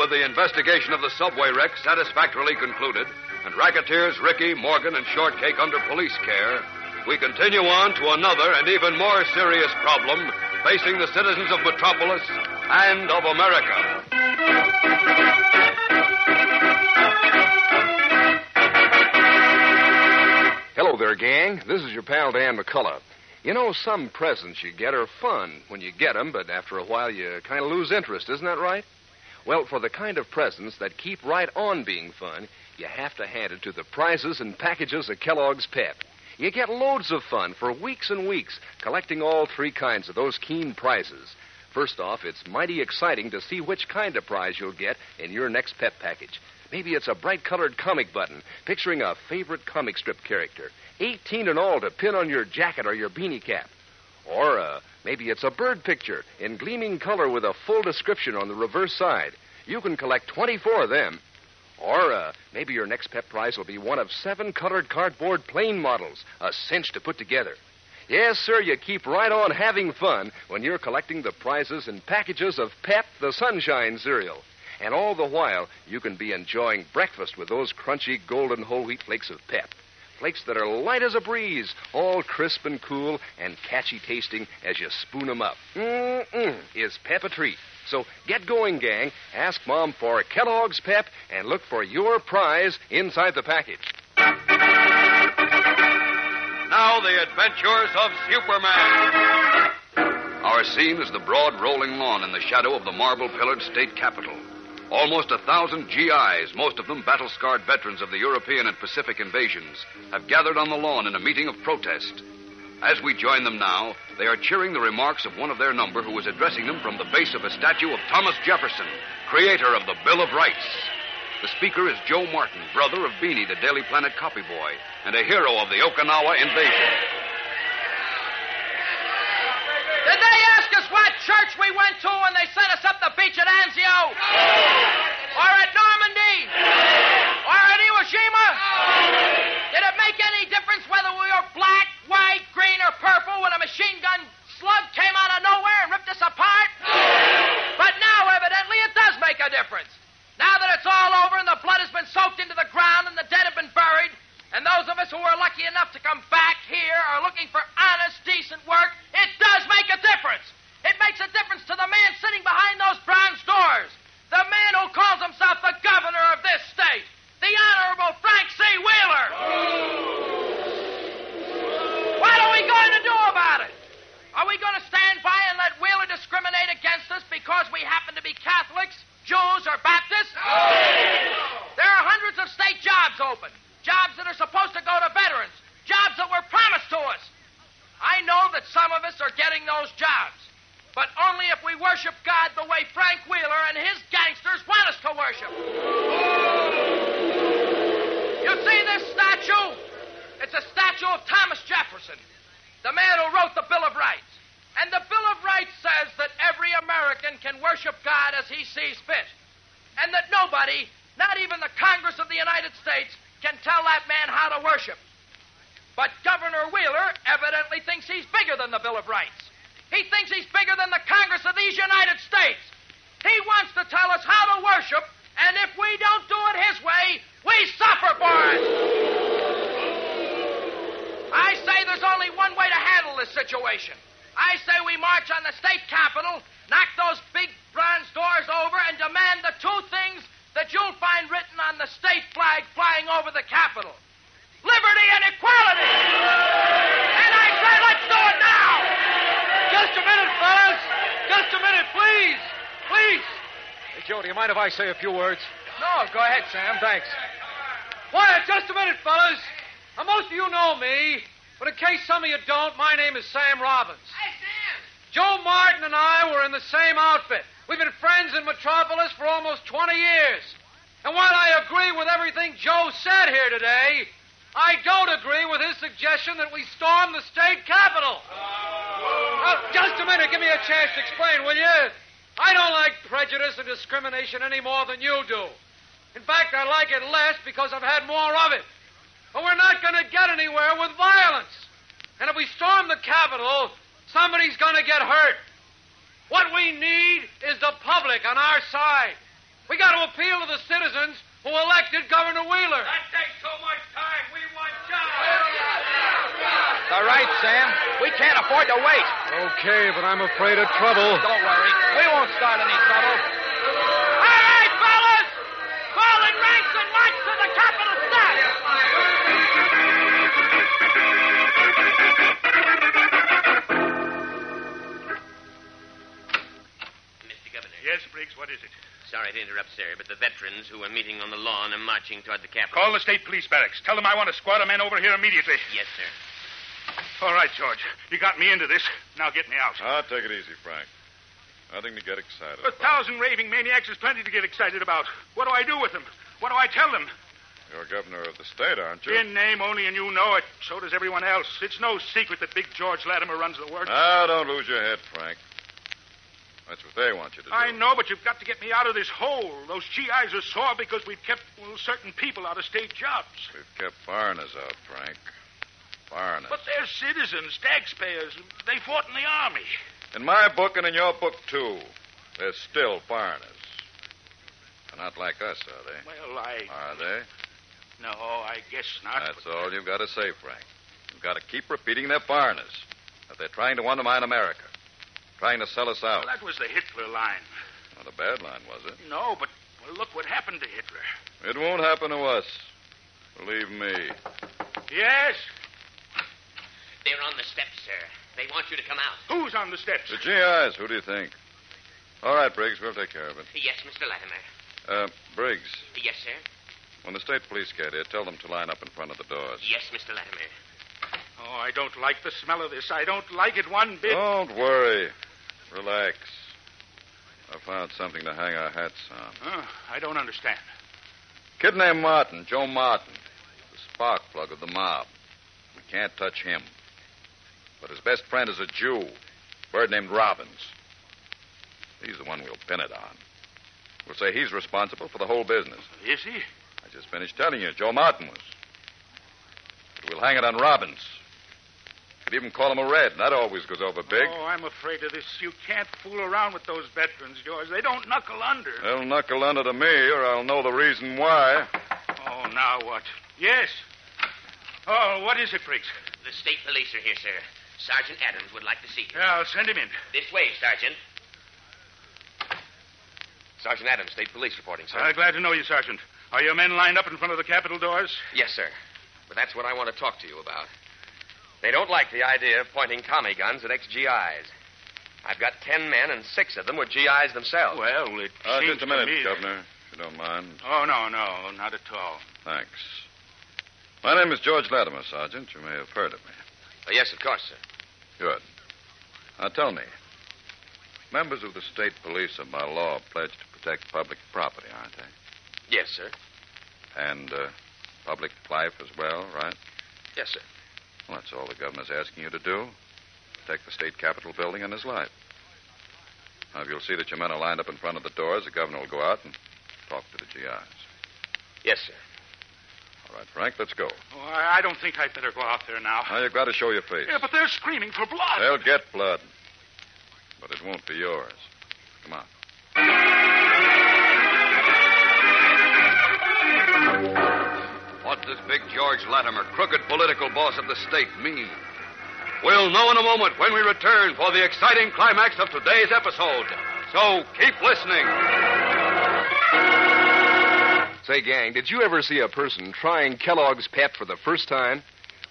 With the investigation of the subway wreck satisfactorily concluded, and racketeers Ricky, Morgan, and Shortcake under police care, we continue on to another and even more serious problem facing the citizens of Metropolis and of America. Hello there, gang. This is your pal Dan McCullough. You know, some presents you get are fun when you get them, but after a while you kind of lose interest, isn't that right? Well, for the kind of presents that keep right on being fun, you have to hand it to the prizes and packages of Kellogg's Pep. You get loads of fun for weeks and weeks collecting all three kinds of those keen prizes. First off, it's mighty exciting to see which kind of prize you'll get in your next Pep package. Maybe it's a bright colored comic button picturing a favorite comic strip character. 18 in all to pin on your jacket or your beanie cap. Or uh, maybe it's a bird picture in gleaming color with a full description on the reverse side. You can collect 24 of them. Or uh, maybe your next pep prize will be one of seven colored cardboard plane models, a cinch to put together. Yes, sir, you keep right on having fun when you're collecting the prizes and packages of Pep the Sunshine cereal. And all the while, you can be enjoying breakfast with those crunchy golden whole wheat flakes of Pep. Flakes that are light as a breeze, all crisp and cool and catchy tasting as you spoon 'em up. Mm-mm, is Pep a treat. So get going, gang. Ask Mom for Kellogg's Pep and look for your prize inside the package. Now, the adventures of Superman. Our scene is the broad rolling lawn in the shadow of the marble pillared state capitol. Almost a thousand GIs, most of them battle scarred veterans of the European and Pacific invasions, have gathered on the lawn in a meeting of protest. As we join them now, they are cheering the remarks of one of their number who is addressing them from the base of a statue of Thomas Jefferson, creator of the Bill of Rights. The speaker is Joe Martin, brother of Beanie, the Daily Planet copy boy, and a hero of the Okinawa invasion. Did they ask us what church we went to when they sent us up the beach at Anzio? Or at Normandy? Or at Iwo Jima? Did it make any difference whether we were black, white, green, or purple when a machine gun slug came out of nowhere and ripped us apart? But now, evidently, it does make a difference. Now that it's all over and the blood has been soaked into the ground and the dead have been buried, and those of us who were lucky enough to come back here are looking for honest, decent work, it does make a difference. It makes a difference to the man sitting behind those bronze doors. The man who calls himself the governor of this state. The Honorable Frank C. Wheeler. What are we going to do about it? Are we going to stand by and let Wheeler discriminate against us because we happen to be Catholics, Jews, or Baptists? There are hundreds of state jobs open. Jobs that are supposed to go to veterans. Jobs that were promised to us. I know that some of us are getting those jobs. But only if we worship God the way Frank Wheeler and his gangsters want us to worship. You see this statue? It's a statue of Thomas Jefferson, the man who wrote the Bill of Rights. And the Bill of Rights says that every American can worship God as he sees fit. And that nobody, not even the Congress of the United States, can tell that man how to worship. But Governor Wheeler evidently thinks he's bigger than the Bill of Rights. He thinks he's bigger than the Congress of these United States. He wants to tell us how to worship, and if we don't do it his way, we suffer for it. I say there's only one way to handle this situation. I say we march on the state capitol, knock those big bronze doors over, and demand the two things that you'll find written on the state flag flying over the capitol. Joe, do you mind if I say a few words? No, go ahead, Sam. Thanks. Quiet, just a minute, fellas. Now, most of you know me, but in case some of you don't, my name is Sam Robbins. Hey, Sam. Joe Martin and I were in the same outfit. We've been friends in Metropolis for almost 20 years. And while I agree with everything Joe said here today, I don't agree with his suggestion that we storm the state capitol. Now, just a minute. Give me a chance to explain, will you? I don't like prejudice and discrimination any more than you do. In fact, I like it less because I've had more of it. But we're not going to get anywhere with violence. And if we storm the Capitol, somebody's going to get hurt. What we need is the public on our side. We got to appeal to the citizens who elected Governor Wheeler. That takes so much time. We want jobs. All right, Sam. We can't afford to wait. Okay, but I'm afraid of trouble. Don't worry. We won't start any trouble. All right, fellas. Fall in ranks and march to the Capitol steps. Mr. Governor. Yes, Briggs, what is it? Sorry to interrupt, sir, but the veterans who are meeting on the lawn are marching toward the Capitol. Call the state police barracks. Tell them I want a squad of men over here immediately. Yes, sir. All right, George. You got me into this. Now get me out. Ah, take it easy, Frank. Nothing to get excited about. A about. thousand raving maniacs is plenty to get excited about. What do I do with them? What do I tell them? You're governor of the state, aren't you? In name only, and you know it. So does everyone else. It's no secret that big George Latimer runs the works. Ah, don't lose your head, Frank. That's what they want you to do. I know, but you've got to get me out of this hole. Those GIs are sore because we've kept well, certain people out of state jobs. We've kept foreigners out, Frank. Foreigners. But they're citizens, taxpayers. They fought in the army. In my book and in your book, too, they're still foreigners. They're not like us, are they? Well, I. Are they? No, I guess not. That's all you've got to say, Frank. You've got to keep repeating they're foreigners. That they're trying to undermine America. Trying to sell us out. Well, that was the Hitler line. Not a bad line, was it? No, but well, look what happened to Hitler. It won't happen to us. Believe me. Yes? They're on the steps, sir. They want you to come out. Who's on the steps? The GIs, who do you think? All right, Briggs, we'll take care of it. Yes, Mr. Latimer. Uh, Briggs, Yes, sir. when the state police get here, tell them to line up in front of the doors. Yes, Mr. Latimer. Oh, I don't like the smell of this. I don't like it one bit. Don't worry. Relax. I found something to hang our hats on. Oh, I don't understand. Kid named Martin, Joe Martin. The spark plug of the mob. We can't touch him. But his best friend is a Jew, a bird named Robbins. He's the one we'll pin it on. We'll say he's responsible for the whole business. Is he? I just finished telling you, Joe Martin was. But we'll hang it on Robbins. Could even call him a red. That always goes over big. Oh, I'm afraid of this. You can't fool around with those veterans, George. They don't knuckle under. They'll knuckle under to me, or I'll know the reason why. Oh, now what? Yes. Oh, what is it, Briggs? The state police are here, sir. Sergeant Adams would like to see you. Yeah, I'll send him in. This way, Sergeant. Sergeant Adams, state police reporting, sir. Uh, glad to know you, Sergeant. Are your men lined up in front of the Capitol doors? Yes, sir. But that's what I want to talk to you about. They don't like the idea of pointing Tommy guns at ex-GIs. I've got ten men, and six of them were GIs themselves. Well, it Uh, seems just a to minute, me that- Governor, if you don't mind. Oh, no, no, not at all. Thanks. My name is George Latimer, Sergeant. You may have heard of me. Uh, yes, of course, sir. Good. Now tell me, members of the state police are by law pledged to protect public property, aren't they? Yes, sir. And uh, public life as well, right? Yes, sir. Well, that's all the governor's asking you to do. Protect the state capitol building and his life. Now, if you'll see that your men are lined up in front of the doors, the governor will go out and talk to the GIs. Yes, sir. All right, Frank, let's go. Oh, I I don't think I'd better go out there now. Now, you've got to show your face. Yeah, but they're screaming for blood. They'll get blood, but it won't be yours. Come on. What does big George Latimer, crooked political boss of the state, mean? We'll know in a moment when we return for the exciting climax of today's episode. So keep listening. Say, gang, did you ever see a person trying Kellogg's Pep for the first time?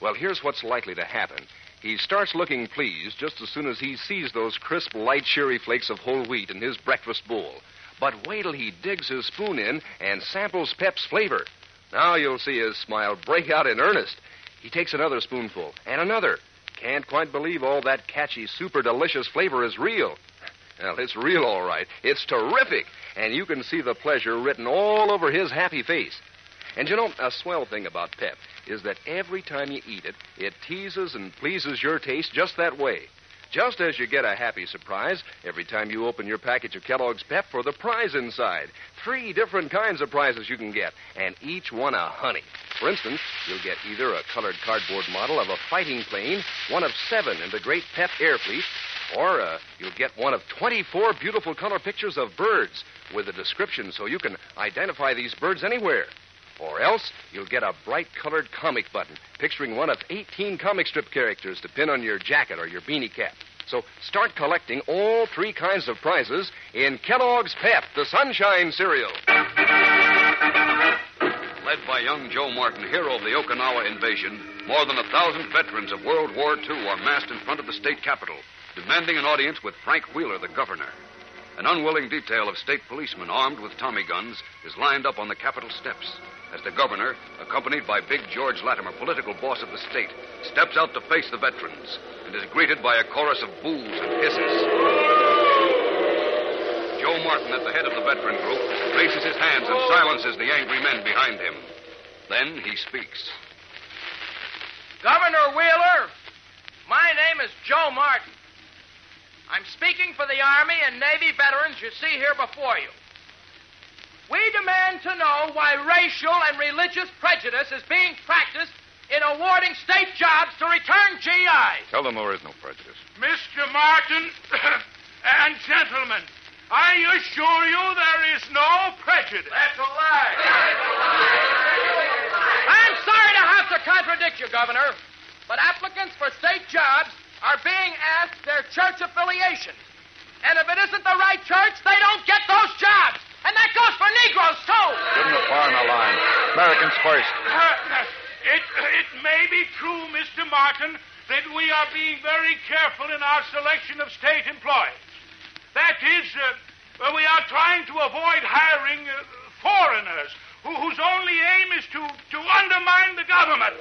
Well, here's what's likely to happen. He starts looking pleased just as soon as he sees those crisp, light cherry flakes of whole wheat in his breakfast bowl. But wait till he digs his spoon in and samples Pep's flavor. Now you'll see his smile break out in earnest. He takes another spoonful and another. Can't quite believe all that catchy, super delicious flavor is real. Well, it's real, all right. It's terrific. And you can see the pleasure written all over his happy face. And you know, a swell thing about Pep is that every time you eat it, it teases and pleases your taste just that way. Just as you get a happy surprise every time you open your package of Kellogg's Pep for the prize inside. Three different kinds of prizes you can get, and each one a honey. For instance, you'll get either a colored cardboard model of a fighting plane, one of seven in the great Pep Air Fleet, or uh, you'll get one of 24 beautiful color pictures of birds with a description so you can identify these birds anywhere. Or else you'll get a bright colored comic button picturing one of 18 comic strip characters to pin on your jacket or your beanie cap. So start collecting all three kinds of prizes in Kellogg's Pep, the Sunshine cereal. Led by young Joe Martin, hero of the Okinawa invasion, more than a thousand veterans of World War II are massed in front of the state capitol, demanding an audience with Frank Wheeler, the governor. An unwilling detail of state policemen armed with Tommy guns is lined up on the Capitol steps as the governor, accompanied by Big George Latimer, political boss of the state, steps out to face the veterans and is greeted by a chorus of boos and hisses. Joe Martin, at the head of the veteran group, raises his hands and silences the angry men behind him. Then he speaks. Governor Wheeler, my name is Joe Martin. I'm speaking for the Army and Navy veterans you see here before you. We demand to know why racial and religious prejudice is being practiced in awarding state jobs to return GIs. Tell them there is no prejudice. Mr. Martin and gentlemen, I assure you there is no prejudice. That's a lie. That's a lie. I'm sorry to have to contradict you, Governor, but applicants for state jobs are being asked their church affiliations. And if it isn't the right church, they don't get those jobs. And that goes for Negroes, too. Give them the foreigner line. Americans first. Uh, it, it may be true, Mr. Martin, that we are being very careful in our selection of state employees. That is, uh, we are trying to avoid hiring uh, foreigners who, whose only aim is to, to undermine the government.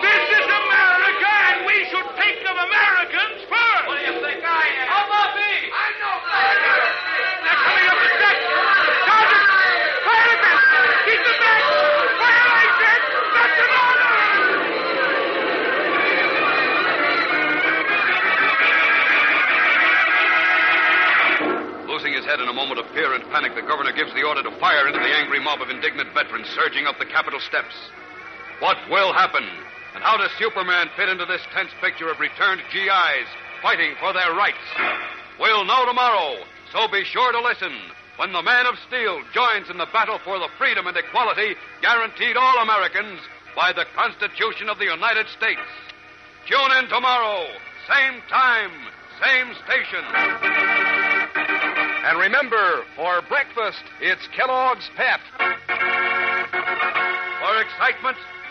This is America, and we should think of Americans first. What do you think I am? How about me? I'm no They're coming up the steps. Sergeant, fire at them. Keep them back. Fire, I said. That's an order. Losing his head in a moment of fear and panic, the governor gives the order to fire into the angry mob of indignant veterans surging up the Capitol steps. What will happen? And how does Superman fit into this tense picture of returned GIs fighting for their rights? We'll know tomorrow, so be sure to listen when the Man of Steel joins in the battle for the freedom and equality guaranteed all Americans by the Constitution of the United States. Tune in tomorrow, same time, same station. And remember, for breakfast, it's Kellogg's Pep. For excitement,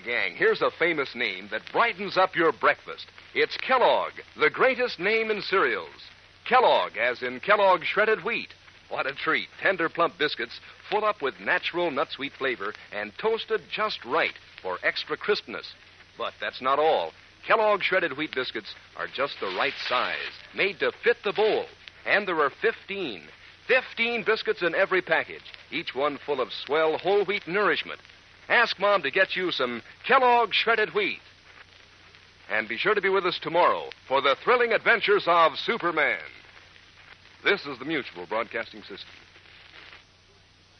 Gang, here's a famous name that brightens up your breakfast. It's Kellogg, the greatest name in cereals. Kellogg, as in Kellogg shredded wheat. What a treat. Tender, plump biscuits full up with natural nut sweet flavor and toasted just right for extra crispness. But that's not all. Kellogg shredded wheat biscuits are just the right size, made to fit the bowl. And there are 15. 15 biscuits in every package, each one full of swell whole wheat nourishment. Ask Mom to get you some Kellogg shredded wheat. And be sure to be with us tomorrow for the thrilling adventures of Superman. This is the Mutual Broadcasting System.